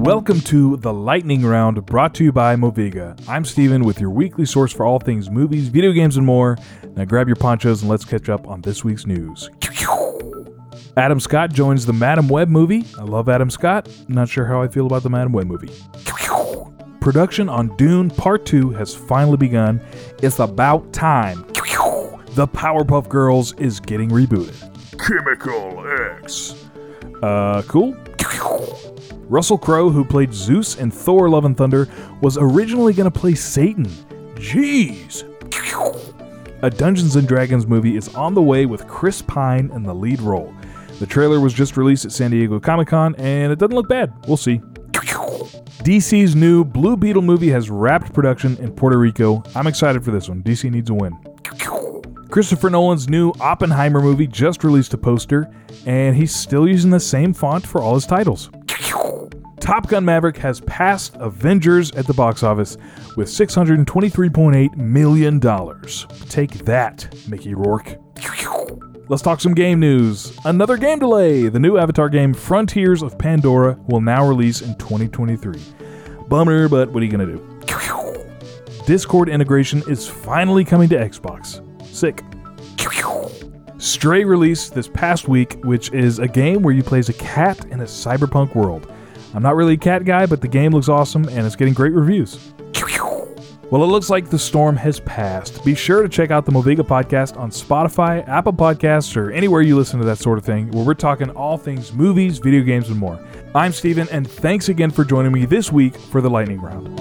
Welcome to the Lightning Round brought to you by Moviga. I'm Steven with your weekly source for all things movies, video games, and more. Now grab your ponchos and let's catch up on this week's news. Adam Scott joins the Madame Web movie. I love Adam Scott. Not sure how I feel about the Madame Web movie. Production on Dune Part 2 has finally begun. It's about time. The Powerpuff Girls is getting rebooted. Chemical X. Uh, cool. Russell Crowe, who played Zeus in Thor Love and Thunder, was originally going to play Satan. Jeez. A Dungeons and Dragons movie is on the way with Chris Pine in the lead role. The trailer was just released at San Diego Comic Con, and it doesn't look bad. We'll see. DC's new Blue Beetle movie has wrapped production in Puerto Rico. I'm excited for this one. DC needs a win. Christopher Nolan's new Oppenheimer movie just released a poster, and he's still using the same font for all his titles. Top Gun Maverick has passed Avengers at the box office with $623.8 million. Take that, Mickey Rourke. Let's talk some game news. Another game delay. The new Avatar game, Frontiers of Pandora, will now release in 2023. Bummer, but what are you to do? Discord integration is finally coming to Xbox. Sick. Stray released this past week, which is a game where you play as a cat in a cyberpunk world. I'm not really a cat guy, but the game looks awesome and it's getting great reviews. Well, it looks like the storm has passed. Be sure to check out the Moviga podcast on Spotify, Apple Podcasts, or anywhere you listen to that sort of thing, where we're talking all things movies, video games, and more. I'm Steven, and thanks again for joining me this week for the Lightning Round.